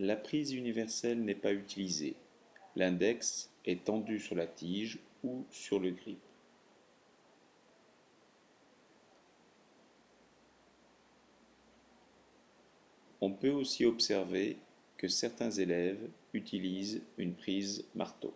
La prise universelle n'est pas utilisée, l'index est tendu sur la tige ou sur le grip. On peut aussi observer que certains élèves utilisent une prise marteau.